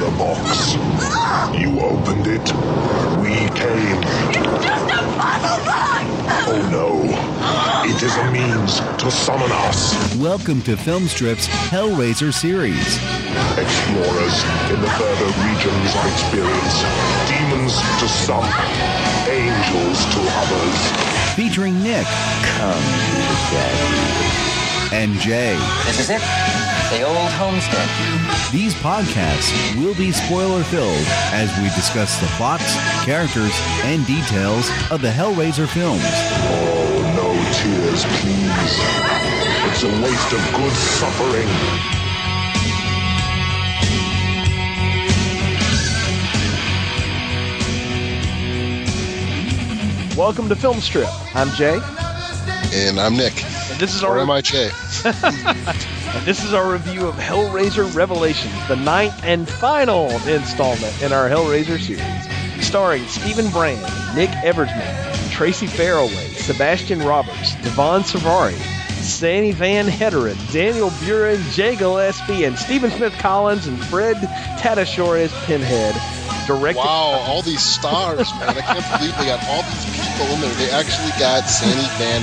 The box. You opened it. We came. It's just a puzzle box! Oh no. It is a means to summon us. Welcome to Filmstrip's Hellraiser series. Explorers in the further regions of experience. Demons to some, angels to others. Featuring Nick Come, you daddy. and Jay. This is it. The old homestead. These podcasts will be spoiler filled as we discuss the plots, characters, and details of the Hellraiser films. Oh, no tears, please. It's a waste of good suffering. Welcome to Film Strip. I'm Jay. And I'm Nick. And this is Or our am I Jay? and this is our review of Hellraiser Revelations, the ninth and final installment in our Hellraiser series, starring Stephen Brand, Nick Eversman, Tracey Fairaway, Sebastian Roberts, Devon Sorvari, Sandy Van Heteren, Daniel Buran, Jay Gillespie, and Stephen Smith Collins and Fred Tatasciore as Pinhead. Directed Wow, all these stars, man. I can't believe they got all these people in there. They actually got Sandy Van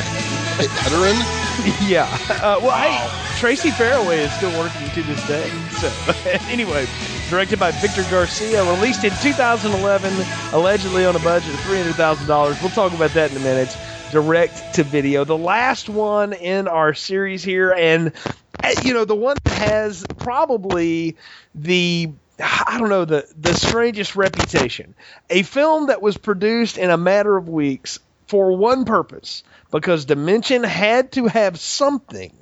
Heteren. Yeah. Uh, well, hey, Tracey Fairaway is still working to this day. So, anyway, directed by Victor Garcia, released in 2011, allegedly on a budget of $300,000. We'll talk about that in a minute. Direct to video. The last one in our series here, and, uh, you know, the one that has probably the I don't know the the strangest reputation. A film that was produced in a matter of weeks for one purpose because Dimension had to have something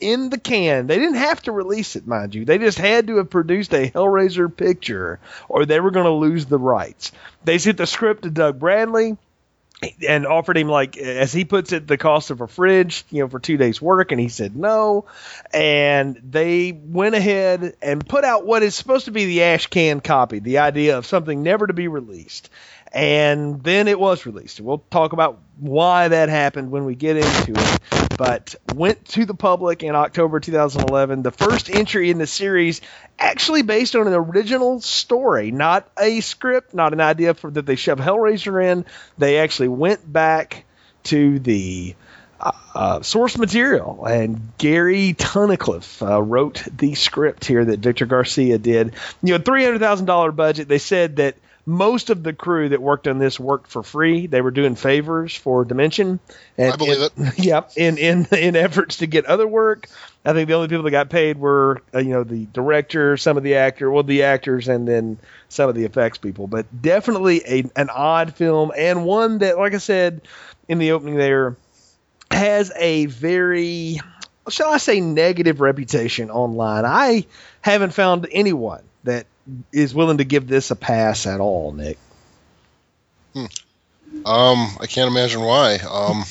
in the can. They didn't have to release it, mind you. They just had to have produced a Hellraiser picture or they were going to lose the rights. They sent the script to Doug Bradley and offered him like as he puts it the cost of a fridge you know for two days work and he said no and they went ahead and put out what is supposed to be the ash can copy the idea of something never to be released and then it was released we'll talk about why that happened when we get into it but went to the public in October 2011 the first entry in the series actually based on an original story, not a script, not an idea for that they shove Hellraiser in. They actually went back to the uh, uh, source material, and Gary Tunnicliffe uh, wrote the script here that Victor Garcia did. You know, three hundred thousand dollar budget. They said that most of the crew that worked on this worked for free. They were doing favors for Dimension. And, I believe it. Yep, in in in efforts to get other work. I think the only people that got paid were uh, you know the director, some of the actor, well the actors, and then some of the effects people. But definitely a an odd film and one that, like I said in the opening, there has a very shall I say negative reputation online. I haven't found anyone that is willing to give this a pass at all, Nick. Um, I can't imagine why. Um,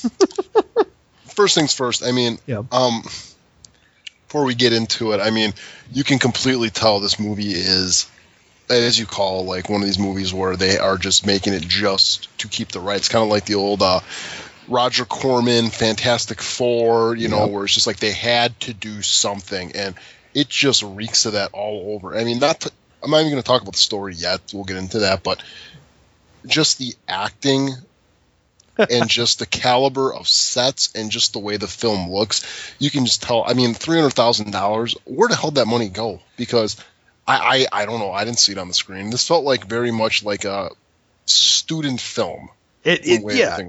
first things first. I mean, Yeah. um, before we get into it, I mean, you can completely tell this movie is, as you call, like one of these movies where they are just making it just to keep the rights, kind of like the old uh, Roger Corman Fantastic Four, you know, where it's just like they had to do something, and it just reeks of that all over. I mean, not. To, I'm not even going to talk about the story yet. We'll get into that, but just the acting and just the caliber of sets and just the way the film looks, you can just tell. I mean, three hundred thousand dollars. Where the hell did that money go? Because I, I I don't know. I didn't see it on the screen. This felt like very much like a student film. It, it yeah.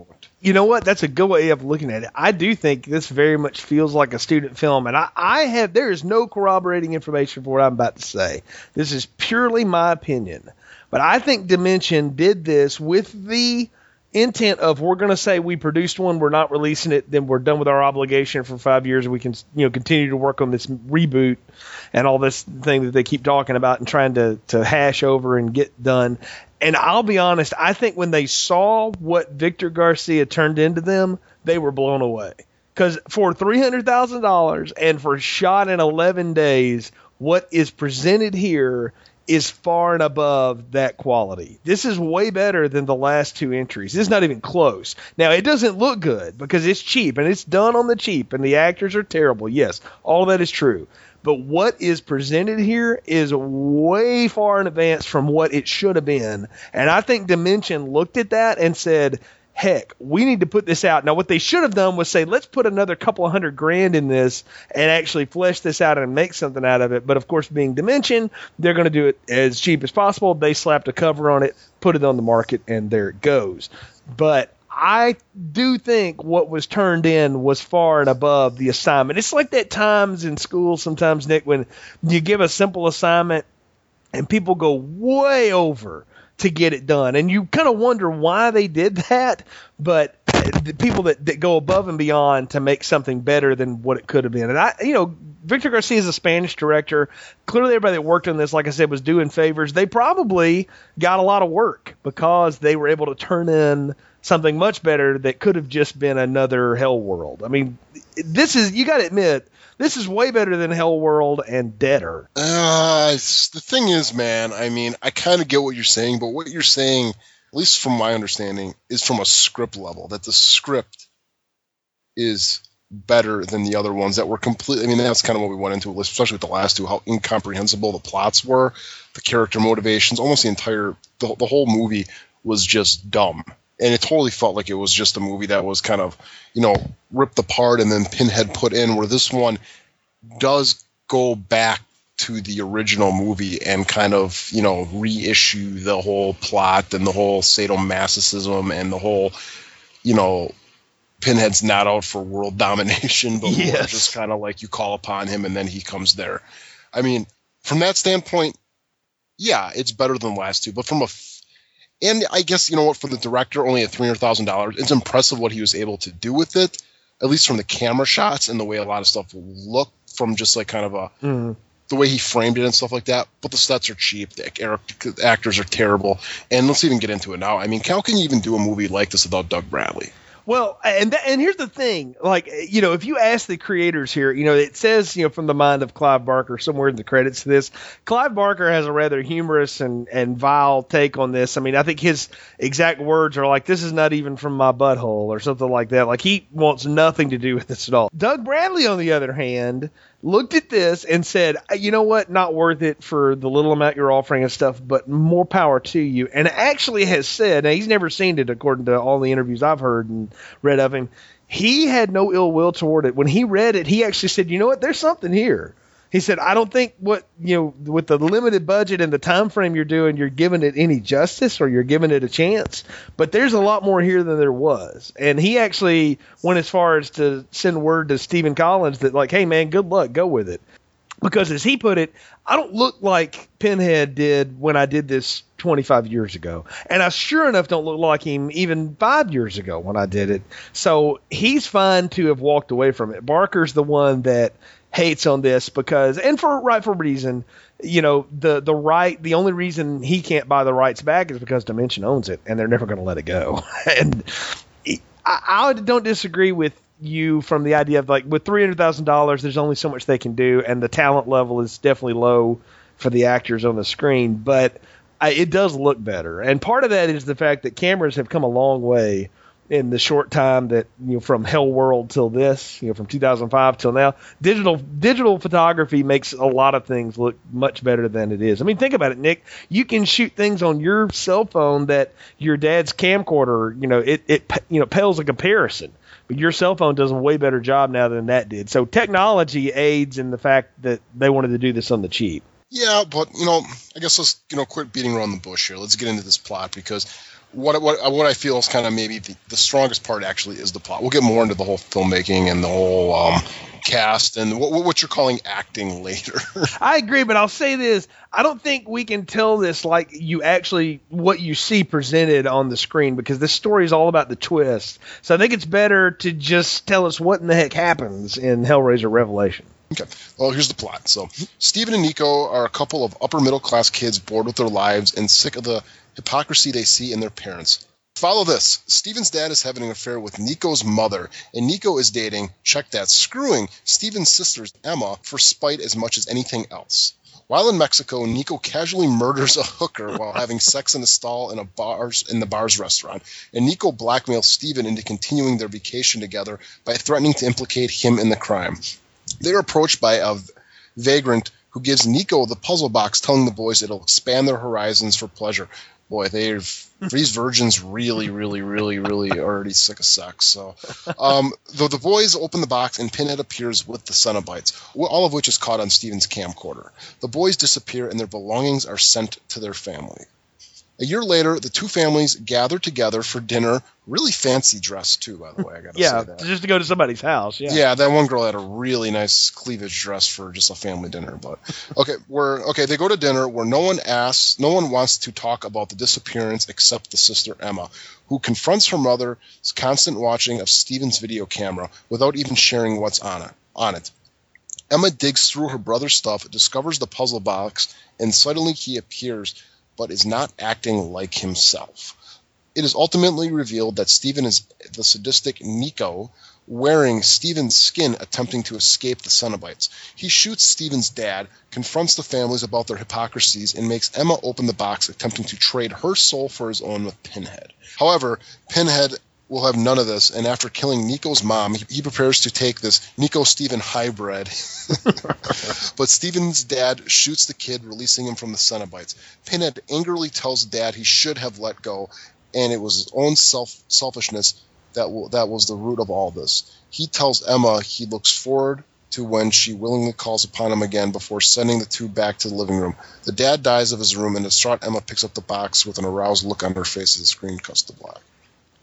You know what? That's a good way of looking at it. I do think this very much feels like a student film, and I, I have there is no corroborating information for what I'm about to say. This is purely my opinion, but I think Dimension did this with the intent of we're going to say we produced one, we're not releasing it, then we're done with our obligation for five years, we can you know continue to work on this reboot and all this thing that they keep talking about and trying to to hash over and get done. And I'll be honest, I think when they saw what Victor Garcia turned into them, they were blown away. Because for three hundred thousand dollars and for shot in eleven days, what is presented here is far and above that quality. This is way better than the last two entries. This is not even close. Now, it doesn't look good because it's cheap and it's done on the cheap and the actors are terrible. Yes, all that is true. But what is presented here is way far in advance from what it should have been. And I think Dimension looked at that and said, heck, we need to put this out. Now, what they should have done was say, let's put another couple hundred grand in this and actually flesh this out and make something out of it. But of course, being Dimension, they're going to do it as cheap as possible. They slapped a cover on it, put it on the market, and there it goes. But I do think what was turned in was far and above the assignment. It's like that times in school sometimes, Nick, when you give a simple assignment and people go way over to get it done. And you kind of wonder why they did that, but the people that, that go above and beyond to make something better than what it could have been. And I, you know, Victor Garcia is a Spanish director. Clearly, everybody that worked on this, like I said, was doing favors. They probably got a lot of work because they were able to turn in something much better that could have just been another Hell World. I mean, this is you got to admit this is way better than Hell World and Deader. Uh, the thing is, man. I mean, I kind of get what you're saying, but what you're saying, at least from my understanding, is from a script level. That the script is better than the other ones that were completely. I mean, that's kind of what we went into, especially with the last two. How incomprehensible the plots were, the character motivations, almost the entire the, the whole movie was just dumb and it totally felt like it was just a movie that was kind of you know ripped apart and then pinhead put in where this one does go back to the original movie and kind of you know reissue the whole plot and the whole sadomasochism and the whole you know pinhead's not out for world domination but Yes. just kind of like you call upon him and then he comes there i mean from that standpoint yeah it's better than the last two but from a and I guess you know what, for the director, only at three hundred thousand dollars, it's impressive what he was able to do with it. At least from the camera shots and the way a lot of stuff look from just like kind of a Mm. the way he framed it and stuff like that. But the sets are cheap. The ac- actors are terrible. And let's even get into it now. I mean, how can you even do a movie like this without Doug Bradley? Well, and that, and here's the thing, like you know, if you ask the creators here, you know, it says you know from the mind of Clive Barker somewhere in the credits to this. Clive Barker has a rather humorous and and vile take on this. I mean, I think his exact words are like, "This is not even from my butthole" or something like that. Like he wants nothing to do with this at all. Doug Bradley, on the other hand, looked at this and said, uh, "You know what? Not worth it for the little amount you're offering and stuff, but more power to you." And actually has said, now he's never seen it according to all the interviews I've heard and read of him. He had no ill will toward it. When he read it, he actually said, "You know what? There's something here." He said, "I don't think what you know with the limited budget and the time frame you're doing, you're giving it any justice or you're giving it a chance. But there's a lot more here than there was." And he actually went as far as to send word to Stephen Collins that, like, "Hey man, good luck, go with it." Because as he put it, I don't look like Pinhead did when I did this 25 years ago. And I sure enough don't look like him even five years ago when I did it. So he's fine to have walked away from it. Barker's the one that hates on this because, and for rightful reason, you know, the, the right, the only reason he can't buy the rights back is because Dimension owns it and they're never going to let it go. and I, I don't disagree with you from the idea of like with three hundred thousand dollars, there's only so much they can do, and the talent level is definitely low for the actors on the screen. But I, it does look better, and part of that is the fact that cameras have come a long way in the short time that you know from Hell World till this, you know, from 2005 till now. Digital digital photography makes a lot of things look much better than it is. I mean, think about it, Nick. You can shoot things on your cell phone that your dad's camcorder, you know, it it you know pales in comparison. But your cell phone does a way better job now than that did. So technology aids in the fact that they wanted to do this on the cheap. Yeah, but you know, I guess let's you know quit beating around the bush here. Let's get into this plot because what what what I feel is kind of maybe the, the strongest part actually is the plot. We'll get more into the whole filmmaking and the whole um, cast and what what you're calling acting later. I agree, but I'll say this: I don't think we can tell this like you actually what you see presented on the screen because this story is all about the twist. So I think it's better to just tell us what in the heck happens in Hellraiser Revelation. Okay. Well, here's the plot. So, Stephen and Nico are a couple of upper middle class kids bored with their lives and sick of the hypocrisy they see in their parents. Follow this. Stephen's dad is having an affair with Nico's mother, and Nico is dating, check that, screwing Stephen's sister, Emma, for spite as much as anything else. While in Mexico, Nico casually murders a hooker while having sex in a stall in a bar's in the bar's restaurant, and Nico blackmails Stephen into continuing their vacation together by threatening to implicate him in the crime. They're approached by a Vagrant, who gives Nico the puzzle box, telling the boys it'll expand their horizons for pleasure. Boy, they've these virgins really, really, really, really already sick of sex. So, um, though the boys open the box and Pinhead appears with the Cenobites, all of which is caught on Steven's camcorder. The boys disappear and their belongings are sent to their family. A year later, the two families gather together for dinner. Really fancy dress too, by the way. I gotta Yeah, say that. just to go to somebody's house. Yeah. Yeah, that one girl had a really nice cleavage dress for just a family dinner. But okay, we're okay. They go to dinner where no one asks, no one wants to talk about the disappearance except the sister Emma, who confronts her mother's constant watching of Steven's video camera without even sharing what's on it. On it, Emma digs through her brother's stuff, discovers the puzzle box, and suddenly he appears, but is not acting like himself. It is ultimately revealed that Steven is the sadistic Nico, wearing Steven's skin attempting to escape the Cenobites. He shoots Steven's dad, confronts the families about their hypocrisies, and makes Emma open the box, attempting to trade her soul for his own with Pinhead. However, Pinhead will have none of this, and after killing Nico's mom, he, he prepares to take this Nico Steven hybrid. but Steven's dad shoots the kid, releasing him from the Cenobites. Pinhead angrily tells dad he should have let go, and it was his own self selfishness that w- that was the root of all this. He tells Emma he looks forward to when she willingly calls upon him again before sending the two back to the living room. The dad dies of his room, and distraught Emma picks up the box with an aroused look on her face as the screen cuts to black.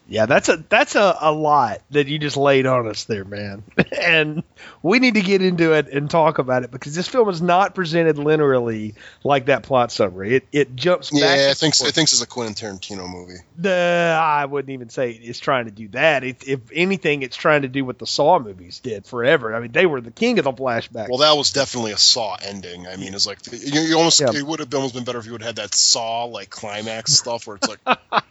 Yeah, that's a that's a, a lot that you just laid on us there, man. and we need to get into it and talk about it because this film is not presented linearly like that plot summary. It it jumps back. Yeah, I and think. I think it's a Quentin Tarantino movie. The I wouldn't even say it's trying to do that. It, if anything, it's trying to do what the Saw movies did forever. I mean, they were the king of the flashback. Well, that was definitely a Saw ending. I mean, it's like you, you almost Yeah. it would have almost been better if you would have had that Saw like climax stuff where it's like,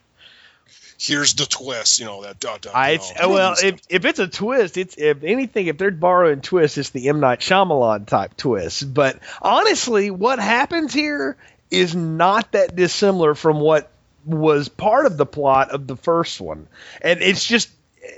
here's the twist, you know that. Duh, duh, I, you it's, know, well, if, if it's a twist, it's if anything, if they're borrowing twists, it's the M Night Shyamalan type twist. But honestly, what happens here is not that dissimilar from what was part of the plot of the first one, and it's just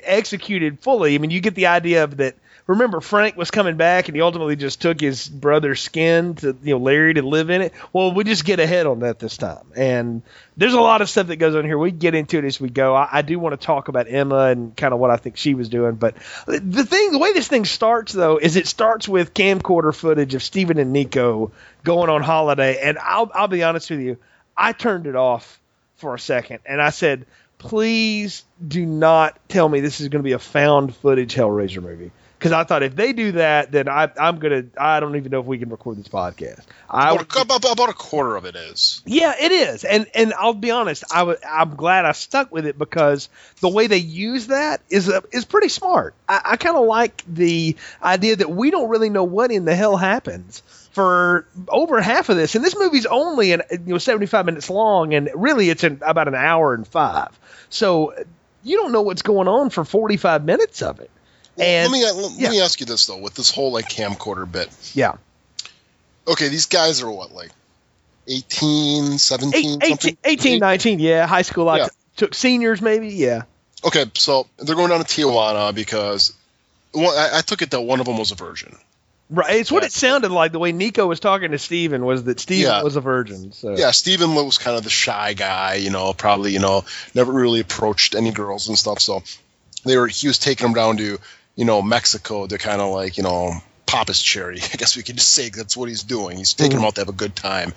executed fully. I mean, you get the idea of that. Remember, Frank was coming back, and he ultimately just took his brother's skin to you know Larry to live in it. Well, we just get ahead on that this time, and there's a lot of stuff that goes on here. We get into it as we go. I, I do want to talk about Emma and kind of what I think she was doing, but the thing, the way this thing starts though, is it starts with camcorder footage of Stephen and Nico going on holiday, and I'll I'll be honest with you, I turned it off for a second, and I said, please do not tell me this is going to be a found footage Hellraiser movie. Because I thought if they do that, then I, I'm gonna. I don't even know if we can record this podcast. I about, a, about, a quarter of it is. yeah, it is, and and I'll be honest, I I'm glad I stuck with it because the way they use that is uh, is pretty smart. I, I kind of like the idea that we don't really know what in the hell happens for over half of this, and this movie's only an you know 75 minutes long, and really it's in about an hour and five, so you don't know what's going on for 45 minutes of it. And let me let, yeah. me ask you this though, with this whole like camcorder bit. yeah, Okay, these guys are what like 18, 17, Eight, 18, 18, 19, yeah, high school. I Yeah. t- took seniors maybe, yeah. Okay, so they're going down to Tijuana because well, I, I took it that one of them was a virgin. Right. It's what Yeah. it sounded like. The way Nico was talking to Steven was that Steven Yeah. was a virgin. So Yeah, Stephen was kind of the shy guy, you know, probably, you know, never really approached any girls and stuff. So they were he was taking them down to, you know, Mexico to kind of like, you know, pop his cherry. I guess we could just say that's what he's doing. He's taking them out to have a good time.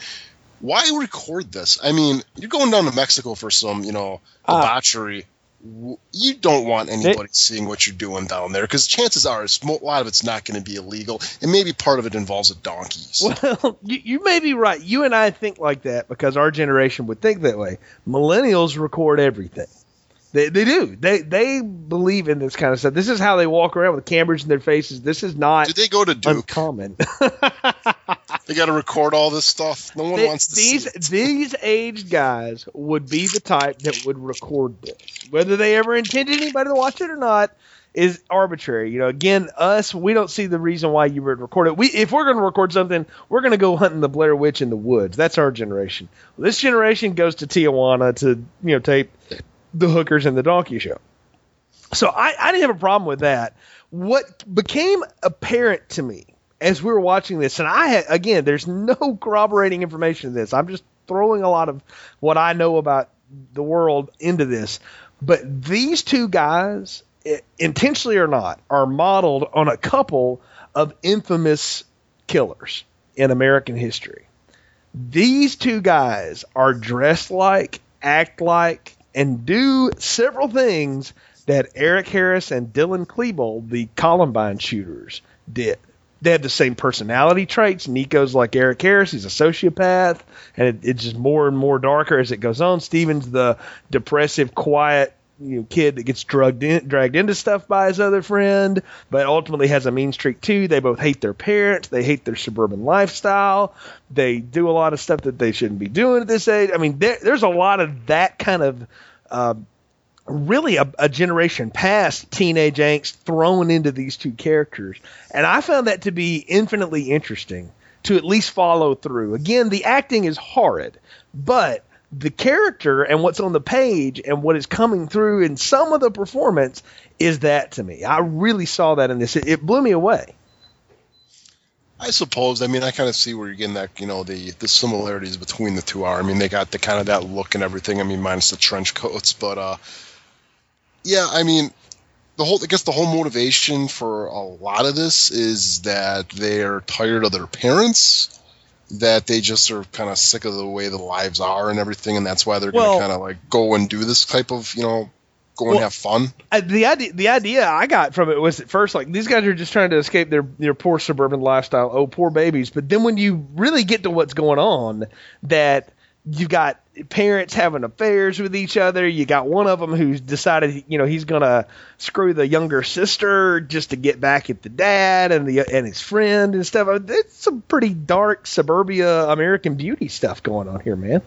Why record this? I mean, you're going down to Mexico for some, you know, Uh, debauchery. W you don't want anybody seeing what you're doing down there because chances are a lot of it's not going to be illegal, and maybe part of it involves a donkeys. Well, you, you may be right. You and I think like that because our generation would think that way. Millennials record everything. They, they do. They they believe in this kind of stuff. This is how they walk around with cameras in their faces. This is not Did they go to Duke? uncommon. They got to record all this stuff. No one Th- wants to these these aged guys would be the type that would record this. Whether they ever intended anybody to watch it or not is arbitrary. You know, again, us we don't see the reason why you would record it. We if we're going to record something, we're going to go hunting the Blair Witch in the woods. That's our generation. This generation goes to Tijuana to you know tape the hookers and the donkey show. So I, I didn't have a problem with that. What became apparent to me as we were watching this, and I had, again, there's no corroborating information in this. I'm just throwing a lot of what I know about the world into this. But these two guys, intentionally or not, are modeled on a couple of infamous killers in American history. These two guys are dressed like, act like, and do several things that Eric Harris and Dylan Klebold, the Columbine shooters, did. They have the same personality traits. Nico's like Eric Harris; he's a sociopath, and it, it's just more and more darker as it goes on. Steven's the depressive, quiet you know, kid that gets drugged in, dragged into stuff by his other friend, but ultimately has a mean streak too. They both hate their parents. They hate their suburban lifestyle. They do a lot of stuff that they shouldn't be doing at this age. I mean, there, there's a lot of that kind of. Uh, really a, a generation past teenage angst thrown into these two characters. And I found that to be infinitely interesting to at least follow through. Again, the acting is horrid, but the character and what's on the page and what is coming through in some of the performance is that to me. I really saw that in this. It, it blew me away. I suppose. I mean, I kind of see where you're getting that. You know, the the similarities between the two are. I mean, they got the kind of that look and everything. I mean, minus the trench coats, but uh, yeah. I mean, the whole. I guess the whole motivation for a lot of this is that they're tired of their parents. That they just are kind of sick of the way the lives are and everything, and that's why they're Well- gonna kind of like go and do this type of you know go and have fun. I, the idea the idea I got from it was at first like these guys are just trying to escape their their poor suburban lifestyle. Oh, poor babies. But then when you really get to what's going on, that you got parents having affairs with each other. You got one of them who's decided you know he's gonna screw the younger sister just to get back at the dad and the and his friend and stuff. It's some pretty dark suburbia American Beauty stuff going on here, man.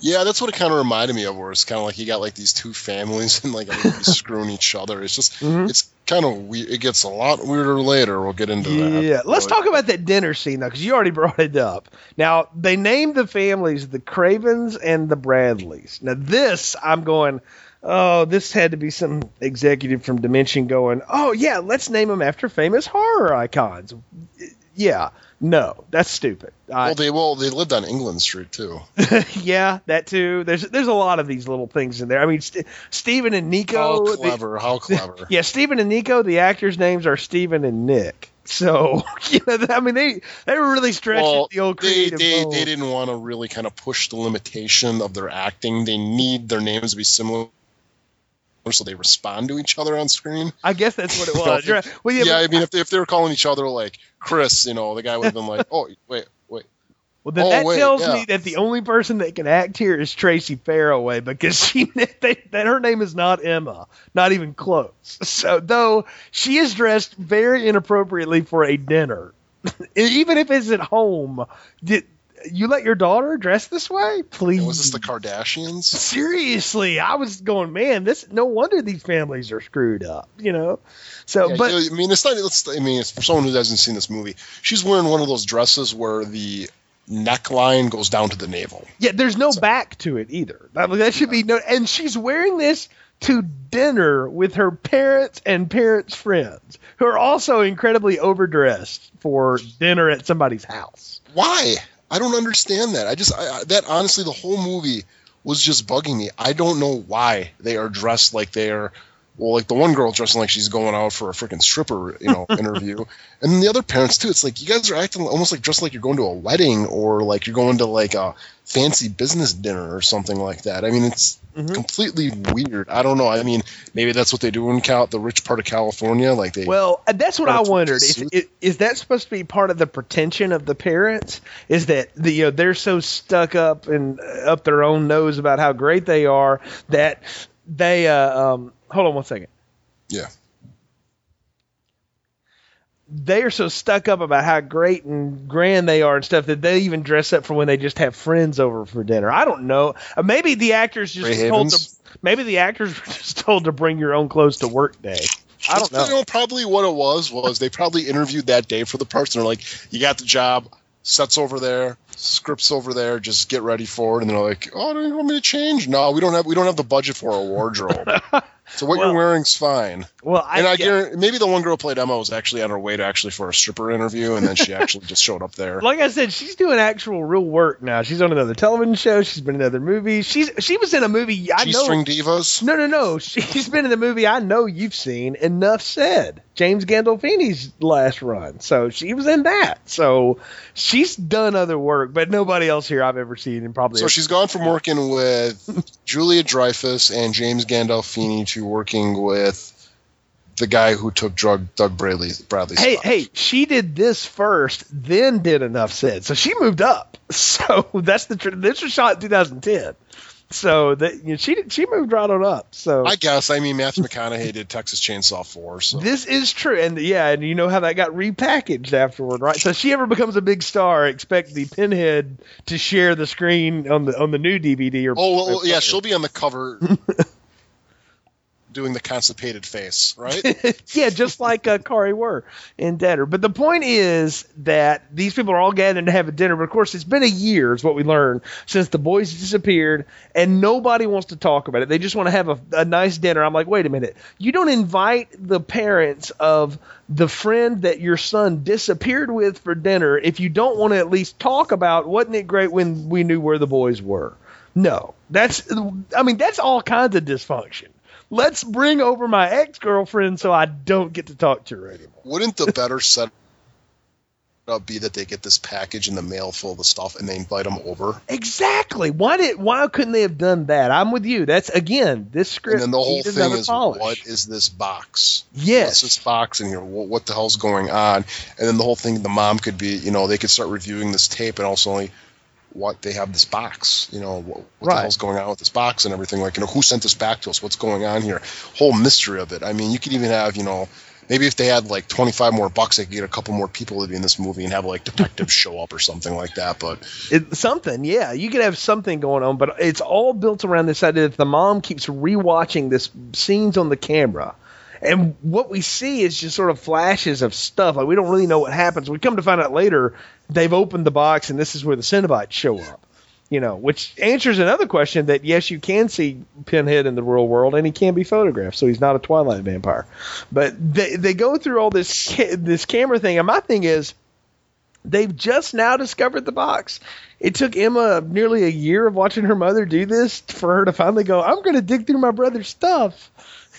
Yeah, that's what it kind of reminded me of. Where it's kind of like you got like these two families and like everybody's screwing each other. It's just Mhm. it's kind of weird. It gets a lot weirder later. We'll get into that. Yeah, let's But- talk about that dinner scene though, because you already brought it up. Now they named the families the Cravens and the Bradleys. Now this, I'm going, oh, this had to be some executive from Dimension going, oh yeah, let's name them after famous horror icons. Yeah, no, that's stupid. I- Well, they well they lived on England Street too. yeah, that too. There's there's a lot of these little things in there. I mean, St- Stephen and Nico. How the- clever! how clever! yeah, Stephen and Nico, the actors' names are Stephen and Nick. So, you know, I mean, they they were really stretching Well, the old they creative they, mold. they didn't want to really kind of push the limitation of their acting. They need their names to be similar, so they respond to each other on screen. I guess that's what it was. You're right. Well, yeah, Yeah, I mean, if they, if they were calling each other like Chris, you know, the guy would have been like, "Oh, wait, wait." well, then oh, that wait, tells yeah. me that the only person that can act here is Tracey Fairaway because she they, that her name is not Emma, not even close. So, though she is dressed very inappropriately for a dinner, even if it's at home, you let your daughter dress this way? Please. Was this the Kardashians? seriously, I was going, man, this no wonder these families are screwed up, you know. So, Yeah, but I mean, it's not. It's, I mean, it's for someone who hasn't seen this movie. She's wearing one of those dresses where the neckline goes down to the navel. yeah, there's no back to it either. That, that should be no. And she's wearing this to dinner with her parents and parents' friends, who are also incredibly overdressed for dinner at somebody's house. Why? I don't understand that. I just I, that honestly, the whole movie was just bugging me. I don't know why they are dressed like they are. Well, like the one girl dressing like she's going out for a freaking stripper, you know, interview, and then the other parents too. It's like you guys are acting almost like dressed like you're going to a wedding or like you're going to like a fancy business dinner or something like that. I mean, it's Mhm. completely weird. I don't know. I mean, maybe that's what they do in Cal, the rich part of California. Like they, Well, that's what I wondered. Is, is. that supposed to be part of the pretension of the parents? Is that the, you know they're so stuck up and up their own nose about how great they are that they uh, um, hold on one second. yeah. They are so stuck up about how great and grand they are and stuff that they even dress up for when they just have friends over for dinner. I don't know. Uh, maybe the actors just Ray told to, maybe the actors were just told to bring your own clothes to work day. I don't You know. know, probably what it was was they probably interviewed that day for the person. They're like, "You got the job. Sets over there, scripts over there. Just get ready for it." And they're like, "Oh, do you want me to change? No, we don't have we don't have the budget for a wardrobe." So what Well- you're wearing's fine. Well, I, and I yeah. guarantee maybe the one girl played Emma was actually on her way to actually for a stripper interview, and then she actually just showed up there. like I said, she's doing actual real work now. She's on another television show. She's been in other movies. She's she was in a movie I know. G-string divas. No, no, no. She's been in the movie I know you've seen. Enough said. James Gandolfini's last run. So she was in that. So she's done other work, but nobody else here I've ever seen, and probably So she's gone from working with Julia Dreyfus and James Gandolfini to working with the guy who took drug Doug Bradley Bradley's Hey, spot. hey, she did this first, then did enough said. So she moved up. So that's the this was shot in 2010. So that you know, she she moved right on up. So I guess. I mean, Matthew McConaughey did Texas Chainsaw 4, so this is true, and yeah, and you know how that got repackaged afterward, right? So if she ever becomes a big star, expect the Pinhead to share the screen on the on the new DVD or Oh, well, yeah, she'll be on the cover doing the constipated face, right? yeah, just like uh, Kari were in Dinner. But the point is that these people are all gathered to have a dinner. But of course, it's been a year, is what we learned, since the boys disappeared, and nobody wants to talk about it. They just want to have a, a nice dinner. I'm like, wait a minute. You don't invite the parents of the friend that your son disappeared with for dinner if you don't want to at least talk about, wasn't it great when we knew where the boys were? No. That's, I mean, that's all kinds of dysfunction. Let's bring over my ex girlfriend so I don't get to talk to her anymore. Wouldn't the better setup be that they get this package in the mail full of the stuff and they invite them over? Exactly. Why did why couldn't they have done that? I'm with you. That's again this script. And then the whole thing is, polish. what is this box? Yes. What's this box in here? What, what the hell's going on? And then the whole thing, the mom could be, you know, they could start reviewing this tape and also only what they have this box, you know, what, what Right. the hell's going on with this box and everything. Like, you know, who sent this back to us? What's going on here? Whole mystery of it. I mean, you could even have, you know, maybe if they had like 25 more bucks, they could get a couple more people to be in this movie and have like detectives show up or something like that. But It, something, yeah. You could have something going on, but it's all built around this idea that the mom keeps rewatching this scenes on the camera. And what we see is just sort of flashes of stuff. Like we don't really know what happens. We come to find out later they've opened the box and this is where the Cenobites show up. You know, which answers another question that yes, you can see Pinhead in the real world and he can be photographed, so he's not a Twilight vampire. But they they go through all this this camera thing, and my thing is they've just now discovered the box. It took Emma nearly a year of watching her mother do this for her to finally go, I'm going to dig through my brother's stuff.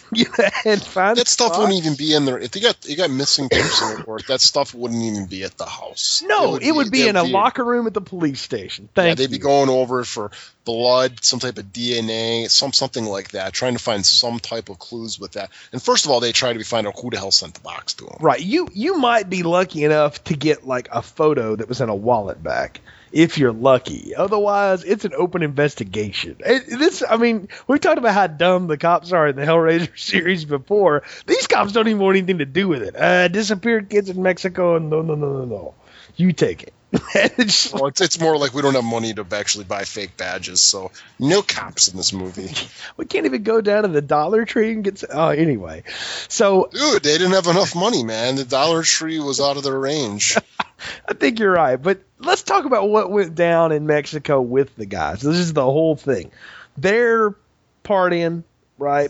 You and that stuff wouldn't even be in there. If they got you got missing person report, that stuff wouldn't even be at the house. No, it would be, in a it'd locker room at the police station. Thank yeah, they'd you. be going over for blood, some type of DNA, some something like that, trying to find some type of clues with that. And first of all, they try to find out who the hell sent the box to them. Right. You you might be lucky enough to get like a photo that was in a wallet back. If you're lucky, otherwise it's an open investigation. It, this, I mean, we talked about how dumb the cops are in the Hellraiser series before. These cops don't even want anything to do with it. Uh, disappeared kids in Mexico, and no, no, no, no, no. You take it. it's Well, it's, it's more like we don't have money to actually buy fake badges, so no cops in this movie. we can't even go down to the Dollar Tree and get. Oh, anyway, so Dude, they didn't have enough money, man. The Dollar Tree was out of their range. I think you're right. But let's talk about what went down in Mexico with the guys. This is the whole thing. They're partying, right?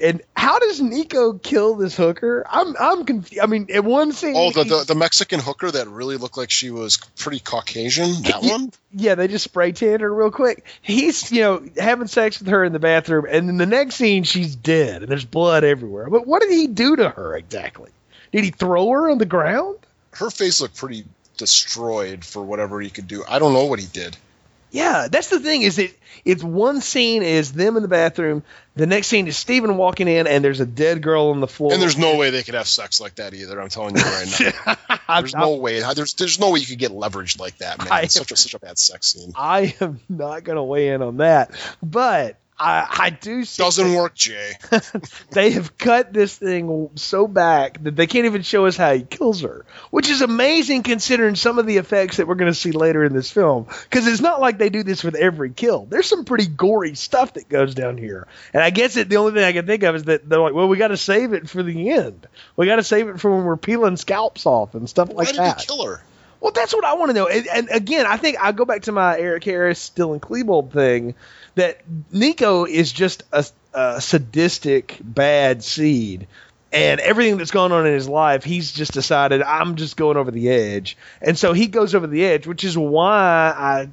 And how does Nico kill this hooker? I'm I'm confused. I mean, at one scene, Oh, the, the the Mexican hooker that really looked like she was pretty Caucasian. That one. yeah, they just spray tan her real quick. He's you know having sex with her in the bathroom, and then the next scene she's dead, and there's blood everywhere. But what did he do to her exactly? Did he throw her on the ground? Her face looked pretty destroyed for whatever he could do. I don't know what he did. Yeah, that's the thing. Is it? It's one scene is them in the bathroom. The next scene is Steven walking in, and there's a dead girl on the floor. And there's no way they could have sex like that either. I'm telling you right now. There's no way. There's there's no way you could get leveraged like that, man. It's such a such a bad sex scene. I am not going to weigh in on that, but I, I do see Doesn't work, Jay. they have cut this thing so back that they can't even show us how he kills her, which is amazing considering some of the effects that we're going to see later in this film. Because it's not like they do this with every kill. There's some pretty gory stuff that goes down here, and I guess it, the only thing I can think of is that they're like, well, we got to save it for the end. We got to save it for when we're peeling scalps off and stuff Why like did that. he kill her? Well, that's what I want to know. And, and again, I think I go back to my Eric Harris, Dylan Klebold thing that Nico is just a, a sadistic, bad seed. And everything that's going on in his life, he's just decided, I'm just going over the edge. And so he goes over the edge, which is why I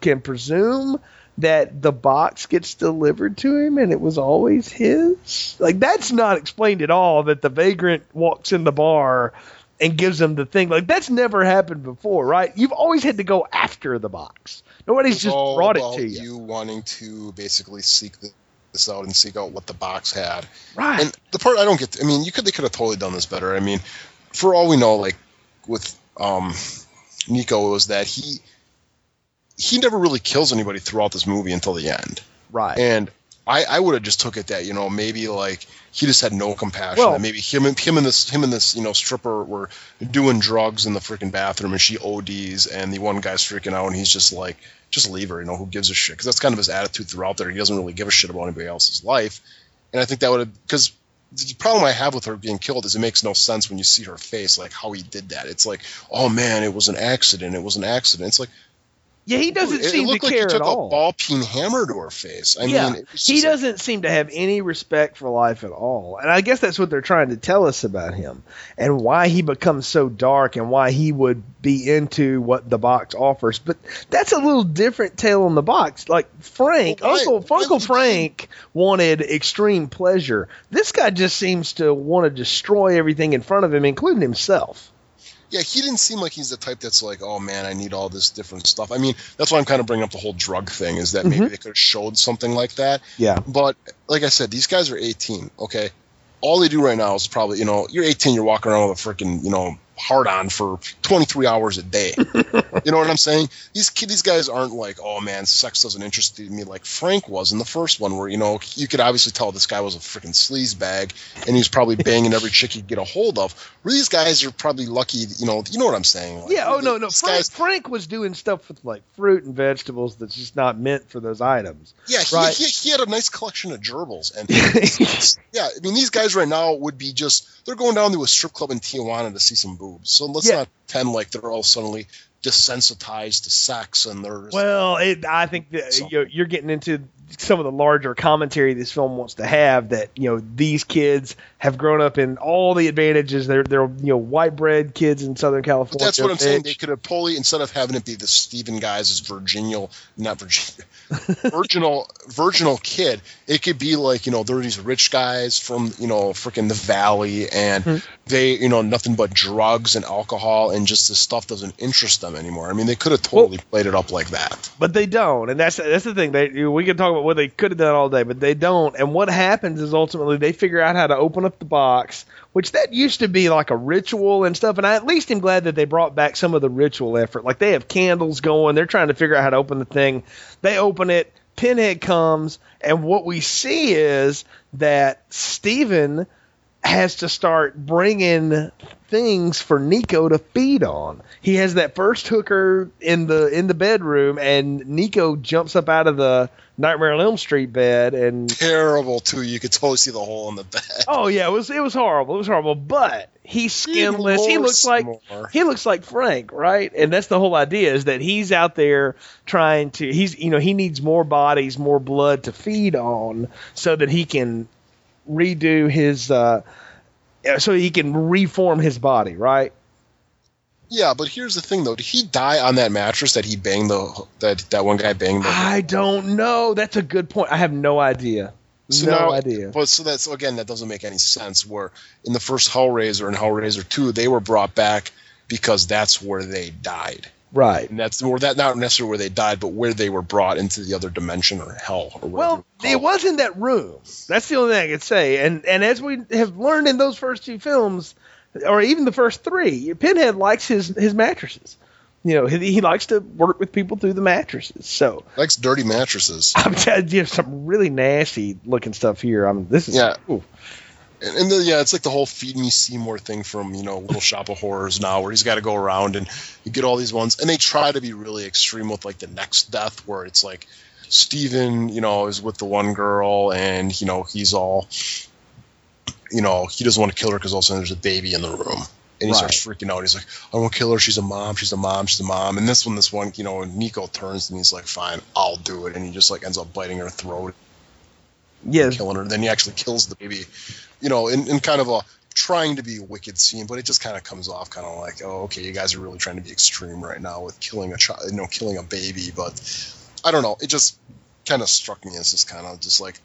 can presume that the box gets delivered to him and it was always his. Like, that's not explained at all that the vagrant walks in the bar and gives them the thing. Like, that's never happened before, right? You've always had to go after the box. Nobody's just brought it to you. You wanting to basically seek this out and seek out what the box had. Right. And the part I don't get, I mean, you could they could have totally done this better. I mean, for all we know, like with um, Nico, was that he he never really kills anybody throughout this movie until the end. right. And I, I would have just took it that you know maybe like he just had no compassion. Well- maybe him and him and this him and this you know stripper were doing drugs in the freaking bathroom, and she ODs, and the one guy's freaking out, and he's just like, just leave her. You know who gives a shit? Because that's kind of his attitude throughout there. He doesn't really give a shit about anybody else's life, and I think that would have because the problem I have with her being killed is it makes no sense when you see her face, like how he did that. It's like, oh man, it was an accident. It was an accident. It's like yeah, he doesn't it seem to like care he took at a ball peen hammer to her face. I yeah, mean, he doesn't seem to have any respect for life at all. And I guess that's what they're trying to tell us about him and why he becomes so dark and why he would be into what the box offers. But that's a little different tale on the box. Like Frank, Well, Uncle why Uncle Frank wanted extreme pleasure. This guy just seems to want to destroy everything in front of him, including himself. Yeah, he didn't seem like he's the type that's like, oh man, I need all this different stuff. I mean, that's why I'm kind of bringing up the whole drug thing is that Mhm. maybe they could have showed something like that. Yeah. But like I said, these guys are 18. Okay, all they do right now is probably, you know, you're 18, you're walking around with a freaking, you know, hard on for 23 hours a day. you know what I'm saying? These these guys aren't like, oh man, sex doesn't interest me like Frank was in the first one, where you know you could obviously tell this guy was a freaking sleaze bag, and he was probably banging every chick he'd get a hold of. Where these guys are probably lucky, you know, you know what I'm saying? Like, Yeah. Oh no, no. Frank, guys- Frank was doing stuff with like fruit and vegetables that's just not meant for those items. Yeah, he, Right. he, he had a nice collection of gerbils, and yeah, I mean these guys right now would be just they're going down to a strip club in Tijuana to see some boobs. So let's Yeah. not pretend like they're all suddenly desensitized to sex and they're Well, it, I think that you're, you're getting into some of the larger commentary this film wants to have. That you know these kids have grown up in all the advantages. They're they're you know white bread kids in Southern But California. that's what I'm saying. They could have totally instead of having it be the Stephen guys as virginal, not virginal, virginal, virginal kid. It could be like you know there are these rich guys from you know freaking the valley, and Hmm. they you know nothing but drugs and alcohol, and just this stuff doesn't interest them anymore. I mean, they could have totally played it up like that. but they don't, and that's that's the thing. They we can talk about what they could have done all day, but they don't. And what happens is ultimately they figure out how to open up the box, which that used to be like a ritual and stuff. And I at least am glad that they brought back some of the ritual effort. Like they have candles going, they're trying to figure out how to open the thing. They open it. Pinhead comes, and what we see is that Steven has to start bringing things for Nico to feed on. He has that first hooker in the in the bedroom, and Nico jumps up out of the Nightmare on Elm Street bed, and Terrible too. You could totally see the hole in the bed. oh yeah, it was it was horrible. It was horrible, but he's skinless. He looks like s'more. he looks like Frank, right? And that's the whole idea is that he's out there trying to he's you know he needs more bodies, more blood to feed on, so that he can redo his uh, so he can reform his body, right? Yeah, but here's the thing though. Did he die on that mattress that he banged the that that one guy banged the I don't know. That's a good point. I have no idea. So no now, idea. But so that's again that doesn't make any sense. Where in the first Hellraiser and Hellraiser two, they were brought back because that's where they died, Right. and that's or that not necessarily where they died, but where they were brought into the other dimension or hell. Or Well, it was in that room. That's the only thing I could say. And and as we have learned in those first two films, or even the first three, Pinhead likes his his mattresses. You know, he, he likes to work with people through the mattresses. So Likes dirty mattresses. I'm telling you, some really nasty looking stuff here. I'm this is Yeah. ooh. And, and the, yeah, it's like the whole feed me Seymour thing from you know Little Shop of Horrors now, where he's got to go around and you get all these ones, and they try to be really extreme with like the next death, where it's like Steven, you know, is with the one girl, and you know he's all, you know, he doesn't want to kill her because all of a sudden there's a baby in the room, And he Right. starts freaking out. He's like, I won't kill her. She's a mom. She's a mom. She's a mom. And this one, this one, you know, Nico turns and he's like, fine, I'll do it. And he just like ends up biting her throat, Yes. killing her. Then he actually kills the baby, you know, in, in kind of a trying to be a wicked scene, but it just kind of comes off kind of like, oh, okay, you guys are really trying to be extreme right now with killing a child, you know, killing a baby. But I don't know. It just kind of struck me as just kind of just like,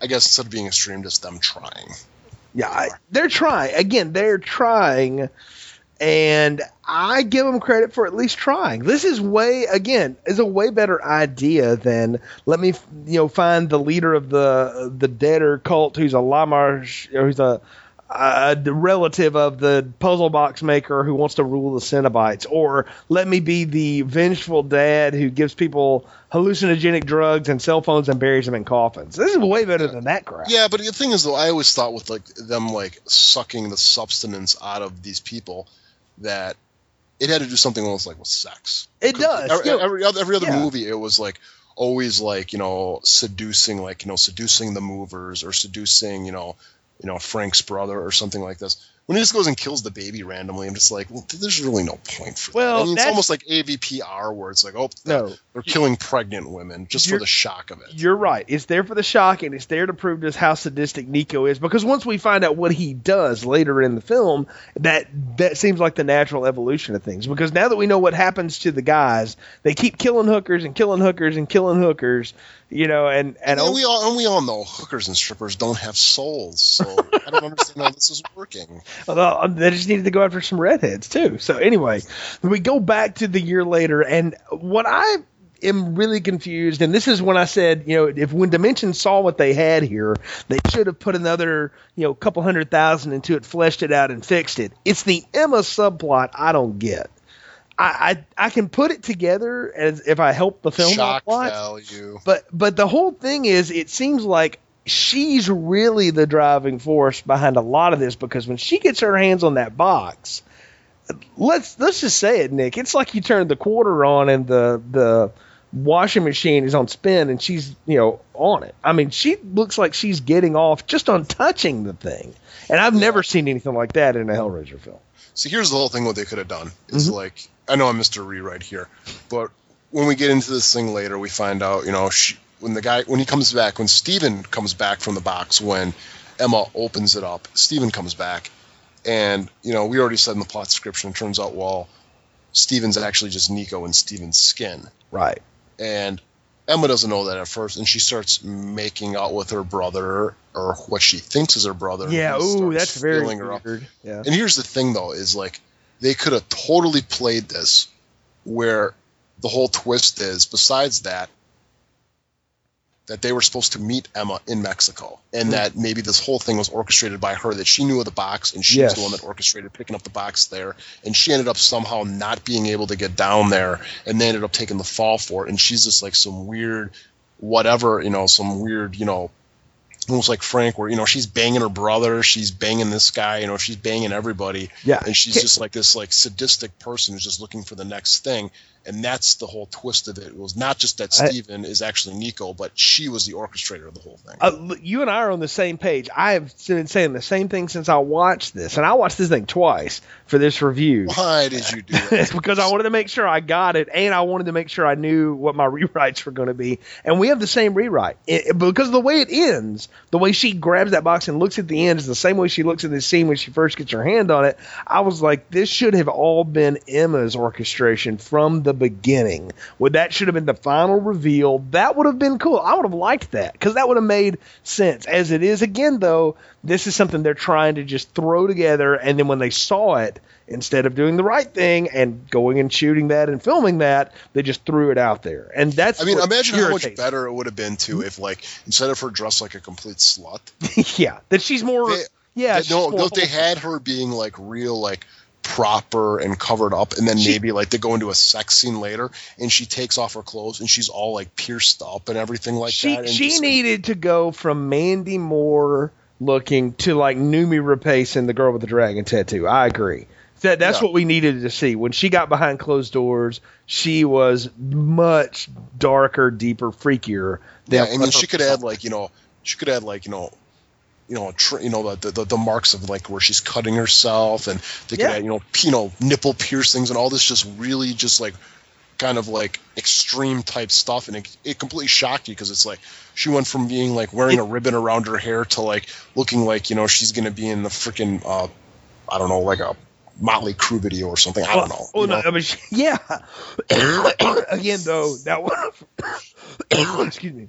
I guess instead of being extreme, just them trying. Yeah, I, they're trying. Again, they're trying, and I give them credit for at least trying. This is way again is a way better idea than let me you know find the leader of the the Deader cult who's a LeMarchand or who's a a relative of the puzzle box maker who wants to rule the Cenobites, or let me be the vengeful dad who gives people hallucinogenic drugs and cell phones and buries them in coffins. This is way better than that crap. Yeah, but the thing is, though, I always thought with like them like sucking the substance out of these people that it had to do something almost like with sex. It does. Every, every other, every other yeah. movie, it was like always like you know seducing, like you know seducing the movers or seducing you know you know Frank's brother or something like this. When he just goes and kills the baby randomly, I'm just like, well, there's really no point for Well, that. I mean, it's almost like AVPR, where it's like, oh, No. they're killing pregnant women just for the shock of it. You're right. It's there for the shock, and it's there to prove just how sadistic Nico is. Because once we find out what he does later in the film, that that seems like the natural evolution of things. Because now that we know what happens to the guys, they keep killing hookers and killing hookers and killing hookers. You know, and and, And, we all and we all know hookers and strippers don't have souls, so I don't understand how this is working. Well, um, they just needed to go after some redheads too. So anyway, we go back to the year later, and what I am really confused, and this is when I said, you know, if when Dimension saw what they had here, they should have put another, you know, couple hundred thousand into it, fleshed it out, and fixed it. It's the Emma subplot I don't get. I, I, I can put it together as if I help the film Shock plot, value. but but the whole thing is, it seems like she's really the driving force behind a lot of this because when she gets her hands on that box, let's let's just say it, Nick. It's like you turn the quarter on and the the washing machine is on spin and she's you know on it. I mean, she looks like she's getting off just on touching the thing, and I've never seen anything like that in a Hellraiser film. See, here's the whole thing. What they could have done is Mm-hmm. like, I know I'm Mr. Rewrite here, but when we get into this thing later, we find out, you know, she, when the guy when he comes back, when Steven comes back from the box, when Emma opens it up, Steven comes back, and you know, we already said in the plot description. It turns out, well, Steven's actually just Nico in Steven's skin, Right. and Emma doesn't know that at first, and she starts making out with her brother or what she thinks is her brother. Yeah. He Ooh, that's very feeling her up. weird. Yeah. And here's the thing, though, is like they could have totally played this where the whole twist is, besides that, that they were supposed to meet Emma in Mexico, and Hmm. that maybe this whole thing was orchestrated by her. That she knew of the box, and she Yes. was the one that orchestrated picking up the box there. And she ended up somehow not being able to get down there, and they ended up taking the fall for it. And she's just like some weird, whatever, you know, some weird, you know, almost like Frank, where you know she's banging her brother, she's banging this guy, you know, she's banging everybody, Yeah. and she's just like this like sadistic person who's just looking for the next thing, and that's the whole twist of it. It was not just that I- is actually Nico, but she was the orchestrator of the whole thing. Uh, you and I are on the same page. I have been saying the same thing since I watched this, and I watched this thing twice for this review. Why did you do It's that? because I wanted to make sure I got it, and I wanted to make sure I knew what my rewrites were going to be. And we have the same rewrite It- because of the way it ends, the way she grabs that box and looks at the end is the same way she looks at this scene when she first gets her hand on it. I was like, this should have all been Emma's orchestration from the beginning. Would that should have been the final reveal? That would have been cool. I would have liked that because that would have made sense. As it is, again, though, this is something they're trying to just throw together, and then when they saw it, instead of doing the right thing and going and shooting that and filming that, they just threw it out there. And that's I mean, imagine how much better it would have been too if, like, instead of her dressed like a complete slut, yeah, that she's more. They- yeah, that, she's no, more no, they had her being like real, like proper and covered up, and then She- maybe like they go into a sex scene later, and she takes off her clothes, and she's all like pierced up and everything like she that. And she just- needed to go from Mandy Moore looking to like Noomi Rapace and the girl with the dragon tattoo. I agree. That that's Yeah. what we needed to see. When she got behind closed doors, she was much darker, deeper, freakier. Than Yeah, I mean, she could add like you know, she could add like you know, you know, tr- you know the, the the marks of like where she's cutting herself, and they could Yeah. add, you know, p- you know, nipple piercings and all this just really just like kind of like extreme type stuff, and it, it completely shocked you because it's like she went from being like wearing a ribbon around her hair to like looking like you know she's gonna be in the freaking uh, I don't know, like a Motley Crue video or something. I don't know. Oh you no, know? I mean, yeah. Again, though, that would excuse me.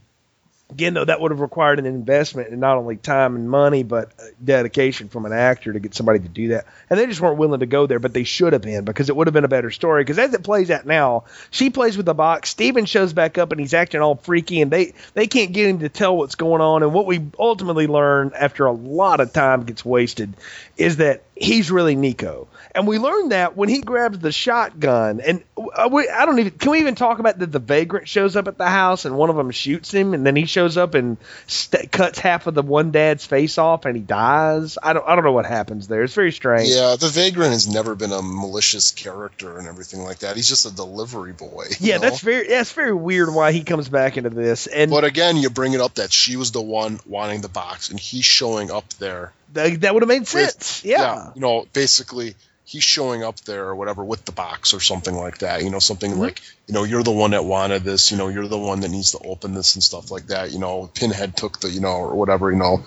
Again, though, that would have required an investment in not only time and money, but uh, dedication from an actor to get somebody to do that. And they just weren't willing to go there, but they should have been because it would have been a better story. Because as it plays out now, she plays with the box. Steven shows back up and he's acting all freaky, and they they can't get him to tell what's going on. And what we ultimately learn after a lot of time gets wasted is that he's really Nico. And we learned that when he grabs the shotgun. And uh, we, I don't even, can we even talk about that the vagrant shows up at the house and one of them shoots him and then he shows up and st- cuts half of the one dad's face off and he dies? I don't, I don't know what happens there. It's very strange. Yeah, the Vagrant has never been a malicious character and everything like that. He's just a delivery boy. Yeah, know? that's very, that's very weird why he comes back into this. And But again, you bring it up that she was the one wanting the box, and he's showing up there. Th- that would have made with- sense. Yeah. you know, basically he's showing up there or whatever with the box or something like that. You know, something Mm-hmm. like you know you're the one that wanted this. You know, you're the one that needs to open this and stuff like that. You know, Pinhead took the you know or whatever. You know,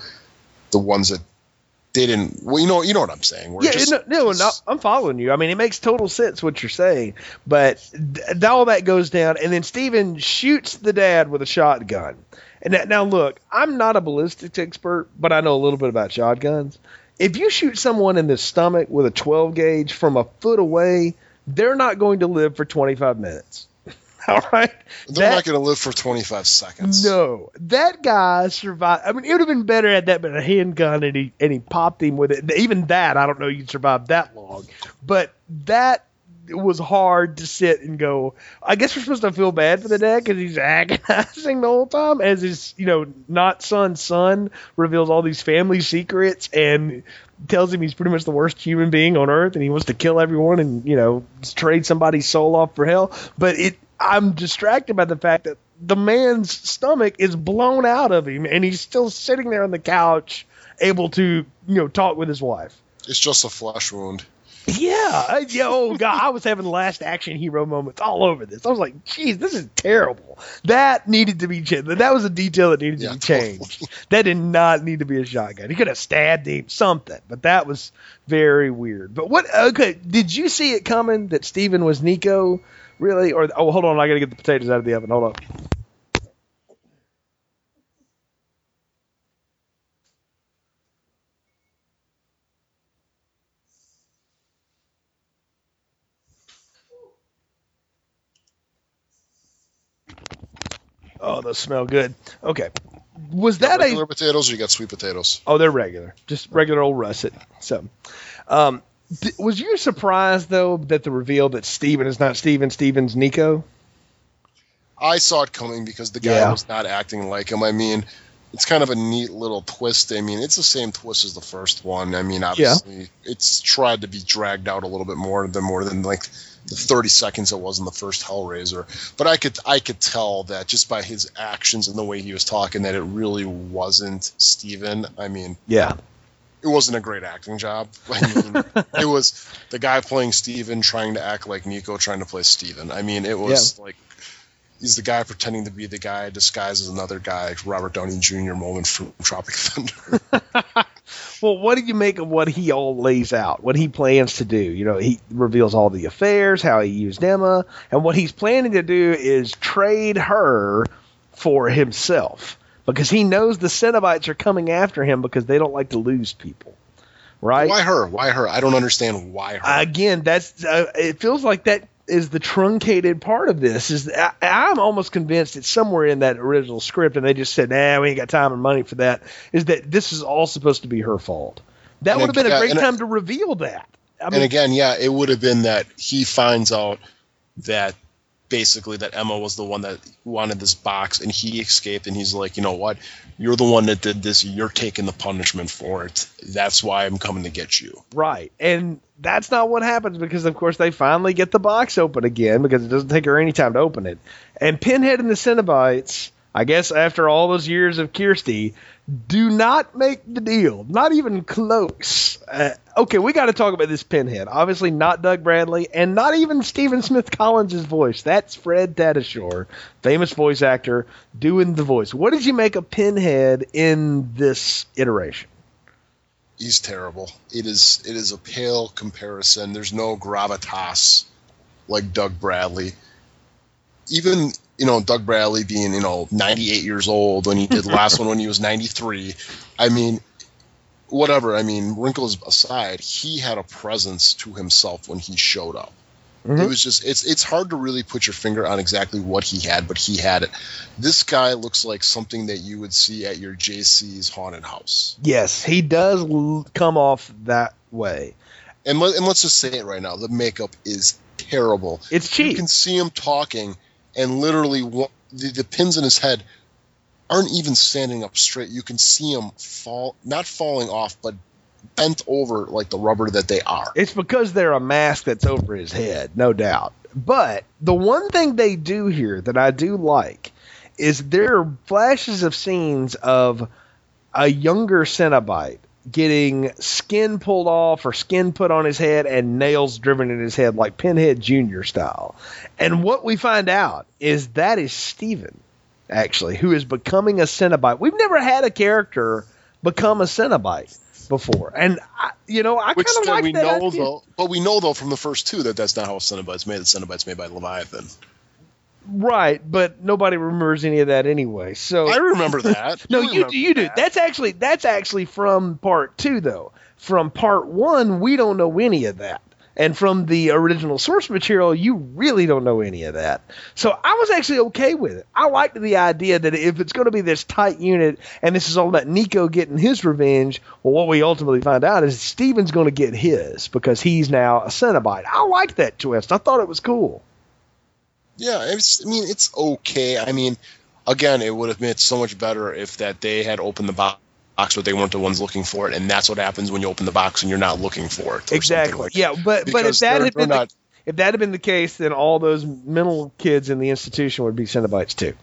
the ones that they didn't. Well, you know, you know what I'm saying. Where Yeah, just- no, no, no, I'm following you. I mean, it makes total sense what you're saying, but th- all that goes down, and then Steven shoots the dad with a shotgun. And that, now, look, I'm not a ballistics expert, but I know a little bit about shotguns. If you shoot someone in the stomach with a 12 gauge from a foot away, they're not going to live for 25 minutes. All right, they're That- not going to live for 25 seconds. no, that guy survived. I mean, it would have been better had that been a handgun and he and he popped him with it. Even that, I don't know you'd survive that long. But that was hard to sit and go. I guess we're supposed to feel bad for the dad because he's agonizing the whole time as his, you know, not son's son reveals all these family secrets and tells him he's pretty much the worst human being on earth and he wants to kill everyone and you know trade somebody's soul off for hell. But it, I'm distracted by the fact that the man's stomach is blown out of him and he's still sitting there on the couch, able to you know talk with his wife. It's just a flesh wound. Yeah, I- yeah. Oh god, I was having last action hero moments all over this. I was like, "Geez, this is terrible." That needed to be changed. That was a detail that needed to Yeah, be changed. That did not need to be a shotgun. He could have stabbed him, something. But that was very weird. But what? Okay, did you see it coming that Steven was Nico? Really? Or oh, hold on, I got to get the potatoes out of the oven. Hold on. Oh, those smell good. Okay. Was that a regular potatoes or you got sweet potatoes? Oh, they're regular, just regular old russet. So, um, th- was you surprised though that the reveal that Steven is not Steven, Steven's Nico? I saw it coming because the guy Yeah. was not acting like him. I mean, it's kind of a neat little twist. I mean, it's the same twist as the first one. I mean, obviously, it's tried to be dragged out a little bit more than more than like the 30 seconds it was in the first Hellraiser. But I could I could tell that just by his actions and the way he was talking that it really wasn't Steven. I mean, Yeah. it wasn't a great acting job. I mean, it was the guy playing Steven trying to act like Nico trying to play Steven. I mean, it was like he's the guy pretending to be the guy disguised as another guy, Robert Downey Jr. moment from Tropic Thunder. Well, what do you make of what he all lays out? What he plans to do? You know, he reveals all the affairs, how he used Emma, and what he's planning to do is trade her for himself because he knows the Cenobites are coming after him because they don't like to lose people. Right? Why her? Why her? I don't understand why her. again that's uh, it feels like that is the truncated part of this is I, i'm almost convinced it's somewhere in that original script and they just said nah we ain't got time and money for that is that this is all supposed to be her fault. That would have been a great time to reveal that. I mean and again, yeah, it would have been that he finds out that basically that Emma was the one that wanted this box and he escaped and he's like, you know what? You're the one that did this. You're taking the punishment for it. That's why I'm coming to get you. right and that's not what happens because of course they finally get the box open again because it doesn't take her any time to open it and pinhead and the cenobites I guess after all those years of Kirsty, do not make the deal. Not even close. Uh, okay, we got to talk about this pinhead. Obviously, not Doug Bradley, and not even Stephen Smith Collins' voice. That's Fred Tatasciore, famous voice actor, doing the voice. What did you make of Pinhead in this iteration? He's terrible. It is it is a pale comparison. There's no gravitas like Doug Bradley. Even you know Doug Bradley being you know 98 years old when he did the last one when he was 93. I mean, whatever. I mean, wrinkles aside, he had a presence to himself when he showed up. Mm-hmm. It was just it's it's hard to really put your finger on exactly what he had, but he had it. This guy looks like something that you would see at your JC's haunted house. Yes, he does l- come off that way. And let, and let's just say it right now, the makeup is terrible. It's cheap. You can see him talking, and literally the, the pins in his head aren't even standing up straight. You can see him fall, not falling off, but bent over like the rubber that they are. It's because they're a mask that's over his head, no doubt. But the one thing they do here that I do like is there are flashes of scenes of a younger Cenobite getting skin pulled off or skin put on his head and nails driven in his head like Pinhead Jr. style. And what we find out is that is Steven, actually, who is becoming a Cenobite. We've never had a character become a Cenobite before. And, I, you know, I kind of like we that know idea. though, but we know though from the first two that that's not how Cenobite's made. The Cenobite's made by Leviathan. Right, but nobody remembers any of that anyway. So I remember that. no, you do. You do. that. That's actually that's actually from part two, though. From part one, we don't know any of that, and from the original source material, you really don't know any of that. So I was actually okay with it. I liked the idea that if it's going to be this tight unit, and this is all about Nico getting his revenge, well, what we ultimately find out is Steven's going to get his because he's now a Cenobite. I liked that twist. I thought it was cool. Yeah, it's, I mean, it's okay. I mean, again, it would have been so much better if that they had opened the box, but they weren't the ones looking for it, and that's what happens when you open the box and you're not looking for it. Exactly. like yeah, but but if that had been they're the, if that had been the case, then all those mental kids in the institution would be Cenobites too.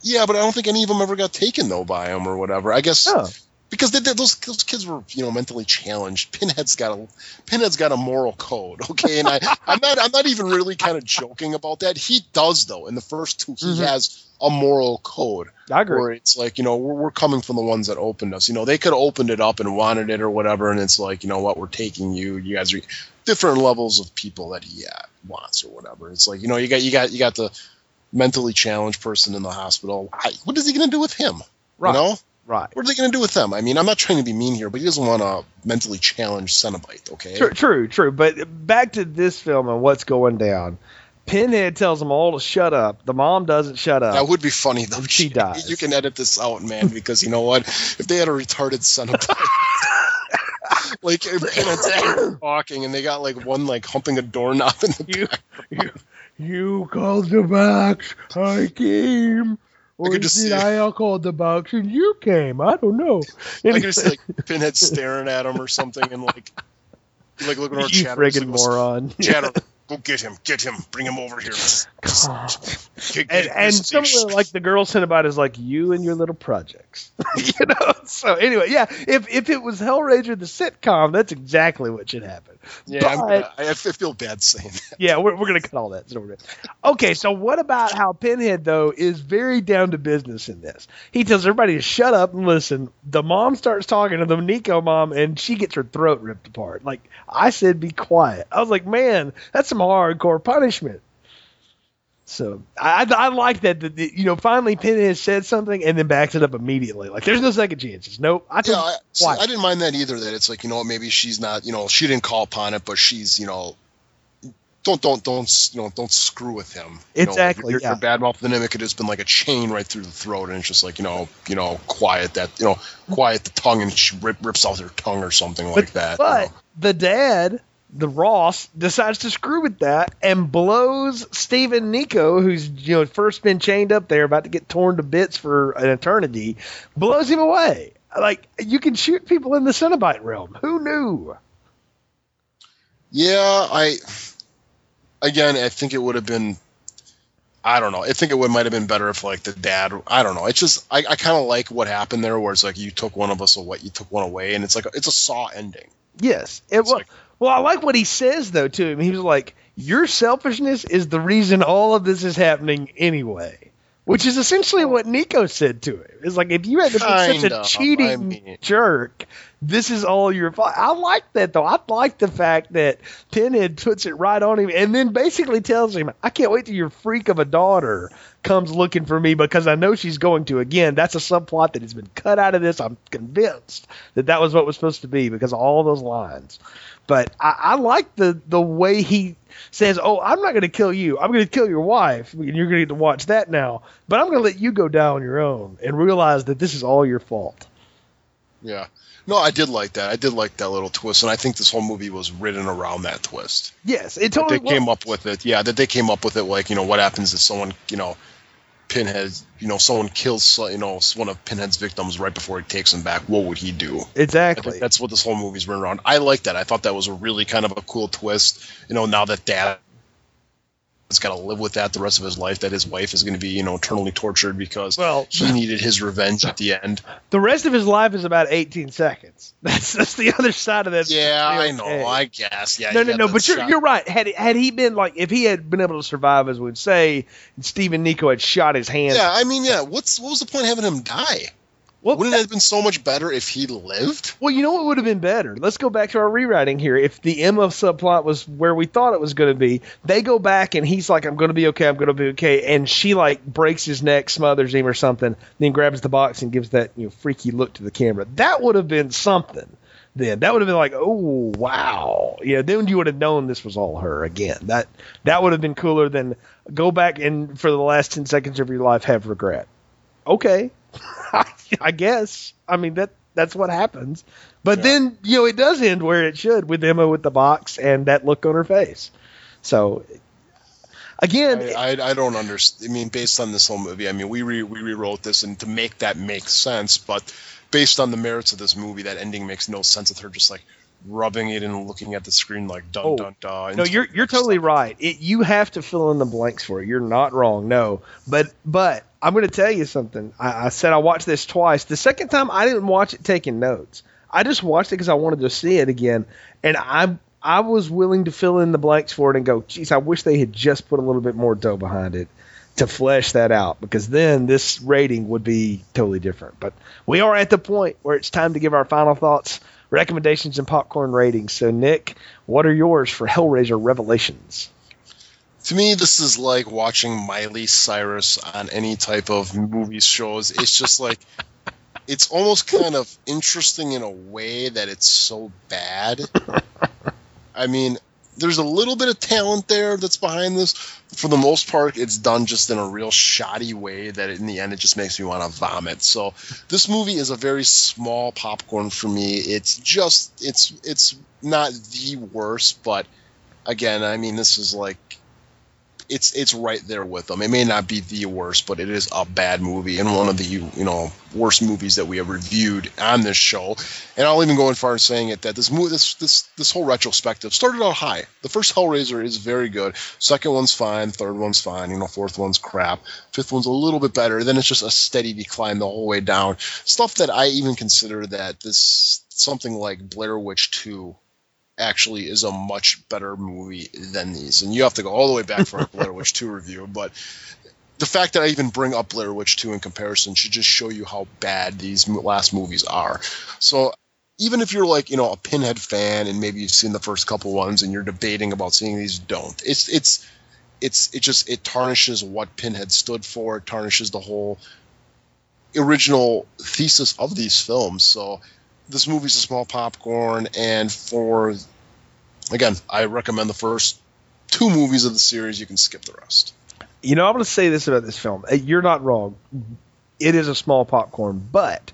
Yeah, but I don't think any of them ever got taken though by him or whatever. I guess No. Because they, they- those those kids were you know mentally challenged. Pinhead's got a Pinhead's got a moral code, okay, and I I'm not I'm not even really kind of joking about that. He does though. In the first two, he Mhm. has a moral code. I agree. Where it's like, you know, we're, we're coming from the ones that opened us. You know, they could have opened it up and wanted it or whatever, and it's like, you know what, we're taking you. You guys are different levels of people that he uh, wants or whatever. It's like, you know, you got you got you got the mentally challenged person in the hospital. I, what is he going to do with him? Right. You know, Right. what are they going to do with them? I mean, I'm not trying to be mean here, but he doesn't want to mentally challenged Cenobite. Okay. True, true, true. But back to this film and what's going down. Pinhead tells them all to shut up. The mom doesn't shut up. That would be funny though. She dies. You can edit this out, man, because you know what? If they had a retarded Cenobite, like Pinhead's talking and they got like one like humping a doorknob in the you, you, you called the box. I came. Or could just did see- I call the box and you came? I don't know. I could just see, like Pinhead staring at him or something and like like looking over you Chatter. friggin' moron. Chatter, go get him, get him, bring him over here. Get- get and, and somewhere like the girl sent about is like you and your little projects, you know. So anyway, yeah, if if it was Hellraiser the sitcom, that's exactly what should happen. Yeah, but- I, I feel bad saying that. Yeah, we're, we're gonna cut all that. So we're good. Okay, so what about how Pinhead though is very down to business in this? He tells everybody to shut up and listen. The mom starts talking to the Nico mom, and she gets her throat ripped apart. Like I said, be quiet. I was like, man, that's some hardcore punishment. So I, I, I like that, that, that, you know, finally Pinhead said something and then backs it up immediately. Like there's no second chances. Nope. I Yeah, I, I didn't mind that either. That it's like you know maybe she's not you know she didn't call upon it, but she's you know don't don't don't you know don't screw with him. You know, Exactly, You're, yeah. you're bad mouth. Then it has been like a chain right through the throat, and it's just like you know you know quiet that you know quiet the tongue, and she rip, rips out her tongue or something like that. you But know. the dad, the Ross, decides to screw with that and blows Steven Nico, who's you know first been chained up there, about to get torn to bits for an eternity, blows him away. Like you can shoot people in the Cenobite realm. Who knew? Yeah, I again, I think it would have been. I don't know. I think it would might have been better if like the dad. I don't know. It's just I, I kind of like what happened there, where it's like you took one of us away, you took one away, and it's like it's a saw ending. Yes. It was. like- well, I like what he says though to him. He was like, "Your selfishness is the reason all of this is happening anyway." Which is essentially what Nico said to him. It's like if you had to be such a of, cheating I mean- jerk, this is all your fault. I like that though. I like the fact that Pinhead puts it right on him and then basically tells him, "I can't wait till your freak of a daughter comes looking for me because I know she's going to." Again, that's a subplot that has been cut out of this. I'm convinced that that was what was supposed to be because of all those lines. But I, I like the the way he says, "Oh, I'm not going to kill you. I'm going to kill your wife, and you're going to get to watch that now. But I'm going to let you go down on your own and realize that this is all your fault." Yeah. No, I did like that. I did like that little twist, and I think this whole movie was written around that twist. Yes, it That totally they came up with it. Yeah, that they came up with it. Like, you know, what happens if someone, you know, Pinhead, you know, someone kills, you know, one of Pinhead's victims right before he takes him back. What would he do? Exactly. that's what this whole movie's been around. I like that. I thought that was a really kind of a cool twist. You know, now that dad has got to live with that the rest of his life, that his wife is going to be, you know, eternally tortured because Well, he needed his revenge at the end. the rest of his life is about 18 seconds. That's that's the other side of that. Yeah, I know. I guess. Yeah. no, no, no. But you're you're right. Had had he been like, if he had been able to survive, as we'd say, and Steven Nico had shot his hand. Yeah, I mean, yeah. What's what was the point of having him die? Well, Wouldn't it have been so much better if he lived? Well, you know what would have been better? Let's go back to our rewriting here. If the Emma subplot was where we thought it was going to be, they go back and he's like, "I'm going to be okay. I'm going to be okay," and she like breaks his neck, smothers him or something, then grabs the box and gives that you know freaky look to the camera. That would have been something. Then that would have been like, "Oh wow," yeah. Then you would have known this was all her again. That that would have been cooler than go back and for the last ten seconds of your life have regret. Okay, I guess. I mean that that's what happens. But Yeah. then you know it does end where it should with Emma with the box and that look on her face. So again, I, I, I don't understand. I mean, based on this whole movie, I mean, we re, we rewrote this and to make that make sense, but based on the merits of this movie, that ending makes no sense with her just like rubbing it and looking at the screen like dun Oh, dun dun. no, you're you're totally right. It, you have to fill in the blanks for it. You're not wrong. No, but but I'm going to tell you something. I, I said I watched this twice. The second time I didn't watch it taking notes. I just watched it because I wanted to see it again, and I I was willing to fill in the blanks for it and go, geez, I wish they had just put a little bit more dough behind it to flesh that out because then this rating would be totally different. But we are at the point where it's time to give our final thoughts, recommendations, and popcorn ratings. So, Nick, what are yours for Hellraiser Revelations? To me, this is like watching Miley Cyrus on any type of movies shows. It's just like it's almost kind of interesting in a way that it's so bad. I mean, there's a little bit of talent there that's behind this. For the most part, it's done just in a real shoddy way that in the end it just makes me want to vomit. So this movie is a very small popcorn for me. It's just it's it's not the worst, but again, I mean, this is like it's it's right there with them. It may not be the worst, but it is a bad movie and one of the you know worst movies that we have reviewed on this show. And I'll even go in far as saying it that this movie, this this this whole retrospective started out high. The first Hellraiser is very good. Second one's fine. Third one's fine. You know, fourth one's crap. Fifth one's a little bit better. Then it's just a steady decline the whole way down. Stuff that I even consider that this something like Blair Witch Two actually is a much better movie than these. And you have to go all the way back for a Blair Witch 2 review, but the fact that I even bring up Blair Witch 2 in comparison should just show you how bad these last movies are. So even if you're like, you know, a Pinhead fan and maybe you've seen the first couple ones and you're debating about seeing these, don't. It's it's it's it just it tarnishes what Pinhead stood for, it tarnishes the whole original thesis of these films. So this movie's a small popcorn, and for again, I recommend the first two movies of the series. You can skip the rest. You know, I'm going to say this about this film. Uh, You're not wrong. It is a small popcorn, but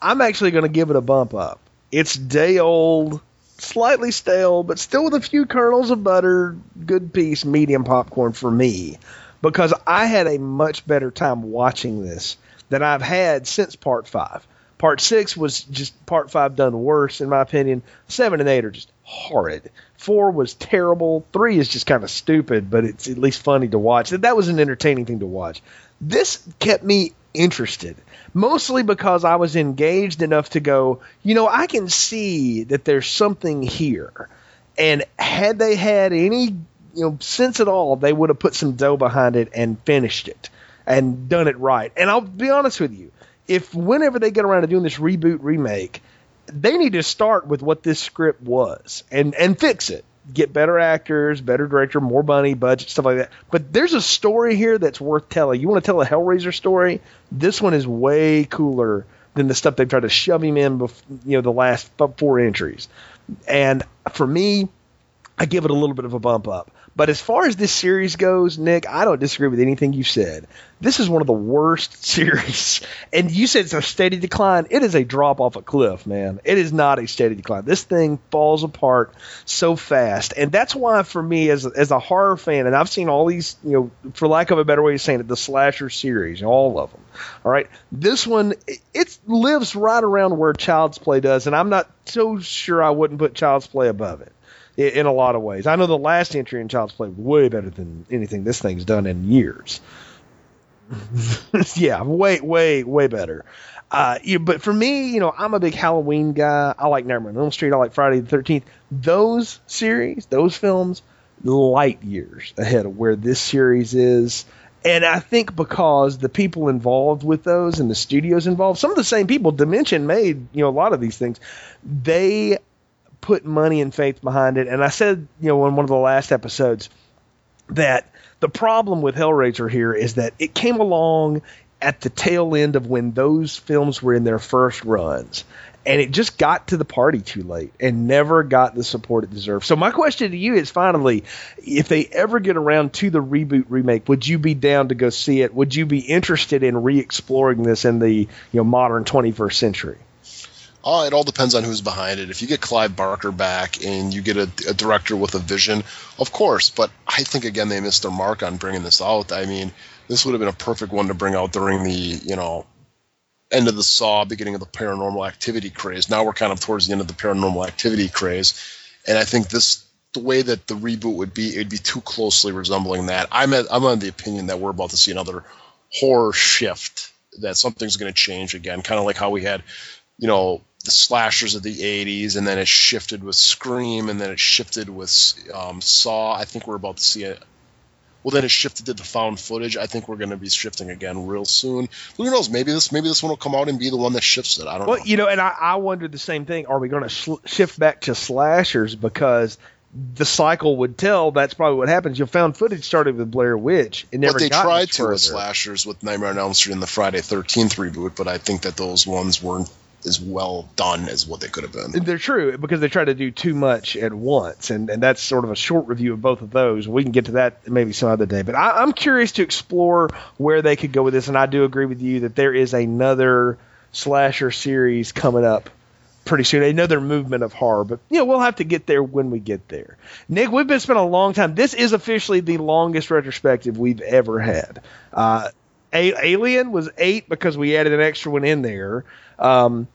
I'm actually going to give it a bump up. It's day old, slightly stale, but still with a few kernels of butter, good piece, medium popcorn for me, because I had a much better time watching this than I've had since part five. Part six was just part five done worse, in my opinion. Seven and eight are just horrid. Four was terrible. Three is just kind of stupid, but it's at least funny to watch. That was an entertaining thing to watch. This kept me interested, mostly because I was engaged enough to go, you know, I can see that there's something here. And had they had any, you know, sense at all, they would have put some dough behind it and finished it and done it right. And I'll be honest with you, if whenever they get around to doing this reboot remake, they need to start with what this script was and and fix it. Get better actors, better director, more money, budget, stuff like that. But there's a story here that's worth telling. You want to tell a Hellraiser story? This one is way cooler than the stuff they've tried to shove him in. Before, you know, the last four entries. And for me, I give it a little bit of a bump up. But as far as this series goes, Nick, I don't disagree with anything you said. This is one of the worst series. And you said it's a steady decline. It is a drop off a cliff, man. It is not a steady decline. This thing falls apart so fast. And that's why, for me, as, as a horror fan, and I've seen all these, you know, for lack of a better way of saying it, the slasher series, all of them. All right. This one, it lives right around where Child's Play does. And I'm not so sure I wouldn't put Child's Play above it in a lot of ways. I know the last entry in Child's Play was way better than anything this thing's done in years. yeah, way, way, way better. Uh, yeah, but for me, you know, I'm a big Halloween guy. I like Nightmare on Elm Street. I like Friday the 13th. Those series, those films, light years ahead of where this series is. And I think because the people involved with those and the studios involved, some of the same people, Dimension made, you know, a lot of these things, they put money and faith behind it. And I said, you know, in one of the last episodes that the problem with Hellraiser here is that it came along at the tail end of when those films were in their first runs. And it just got to the party too late and never got the support it deserved. So my question to you is finally, if they ever get around to the reboot remake, would you be down to go see it? Would you be interested in re-exploring this in the you know modern 21st century? It all depends on who's behind it. If you get Clive Barker back and you get a, a, director with a vision, of course. But I think again they missed their mark on bringing this out. I mean, this would have been a perfect one to bring out during the you know end of the Saw, beginning of the Paranormal Activity craze. Now we're kind of towards the end of the Paranormal Activity craze, and I think this the way that the reboot would be, it'd be too closely resembling that. I'm at, I'm on the opinion that we're about to see another horror shift. That something's going to change again, kind of like how we had, you know, the slashers of the 80s and then it shifted with scream and then it shifted with um, saw. I think we're about to see it well then it shifted to the found footage. I think we're going to be shifting again real soon. Who knows? Maybe this maybe this one will come out and be the one that shifts it. I don't well, know. you know and i, I wondered the same thing. Are we going to sh- shift back to slashers? Because the cycle would tell that's probably what happens. You found footage started with Blair Witch. It never but they got tried to further. with slashers with Nightmare on Elm Street and the Friday Thirteenth reboot, but I think that those ones weren't as well done as what they could have been. They're true because they try to do too much at once, and, and that's sort of a short review of both of those. We can get to that maybe some other day, but I, I'm curious to explore where they could go with this, and I do agree with you that there is another slasher series coming up pretty soon. Another movement of horror, but you know we'll have to get there when we get there. Nick, we've been spending a long time. This is officially the longest retrospective we've ever had. Uh, a- Alien was eight because we added an extra one in there. Um,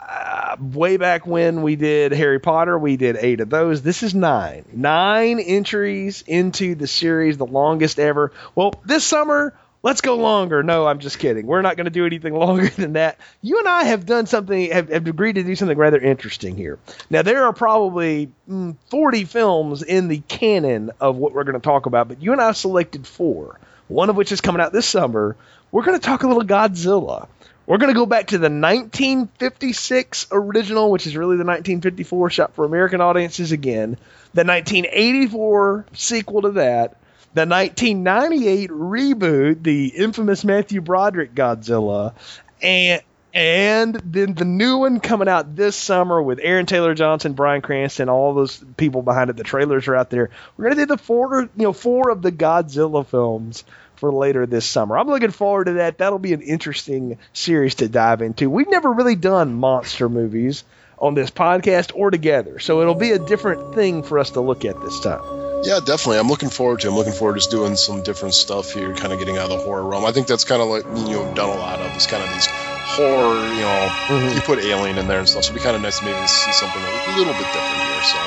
uh, way back when we did Harry Potter, we did eight of those. This is nine. Nine entries into the series, the longest ever. Well, this summer, let's go longer. No, I'm just kidding. We're not going to do anything longer than that. You and I have done something, have, have agreed to do something rather interesting here. Now, there are probably mm, 40 films in the canon of what we're going to talk about, but you and I selected four, one of which is coming out this summer. We're going to talk a little Godzilla. We're going to go back to the 1956 original, which is really the 1954 shot for American audiences again, the 1984 sequel to that, the 1998 reboot, the infamous Matthew Broderick Godzilla, and and then the new one coming out this summer with Aaron Taylor Johnson, Bryan Cranston, all those people behind it. The trailers are out there. We're gonna do the four, you know, four of the Godzilla films for later this summer. I'm looking forward to that. That'll be an interesting series to dive into. We've never really done monster movies on this podcast or together, so it'll be a different thing for us to look at this time. Yeah, definitely. I'm looking forward to. I'm looking forward to just doing some different stuff here, kind of getting out of the horror realm. I think that's kind of like you know done a lot of is kind of these horror, you know, Mhm. you put Alien in there and stuff. So it'd be kind of nice to maybe see something a little bit different here. So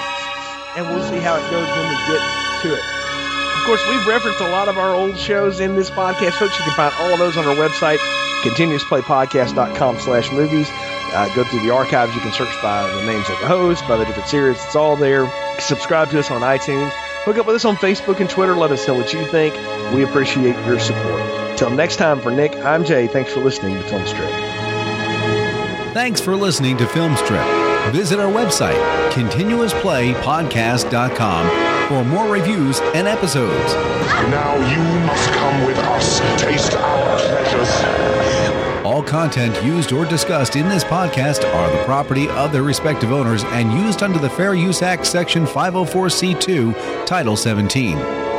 and we'll see how it goes when we get to it. Of course, we've referenced a lot of our old shows in this podcast, folks. You can find all of those on our website, continuousplaypodcast.com slash movies. Uh, go through the archives. You can search by the names of the hosts, by the different series. It's all there. Subscribe to us on iTunes. Hook up with us on Facebook and Twitter. Let us know what you think. We appreciate your support. Till next time, for Nick, I'm Jay. Thanks for listening to Film Strip. Thanks for listening to Film Strip. Visit our website, continuousplaypodcast.com, for more reviews and episodes. Now you must come with us. Taste our pleasures. All content used or discussed in this podcast are the property of their respective owners and used under the Fair Use Act, Section 504C2, Title 17.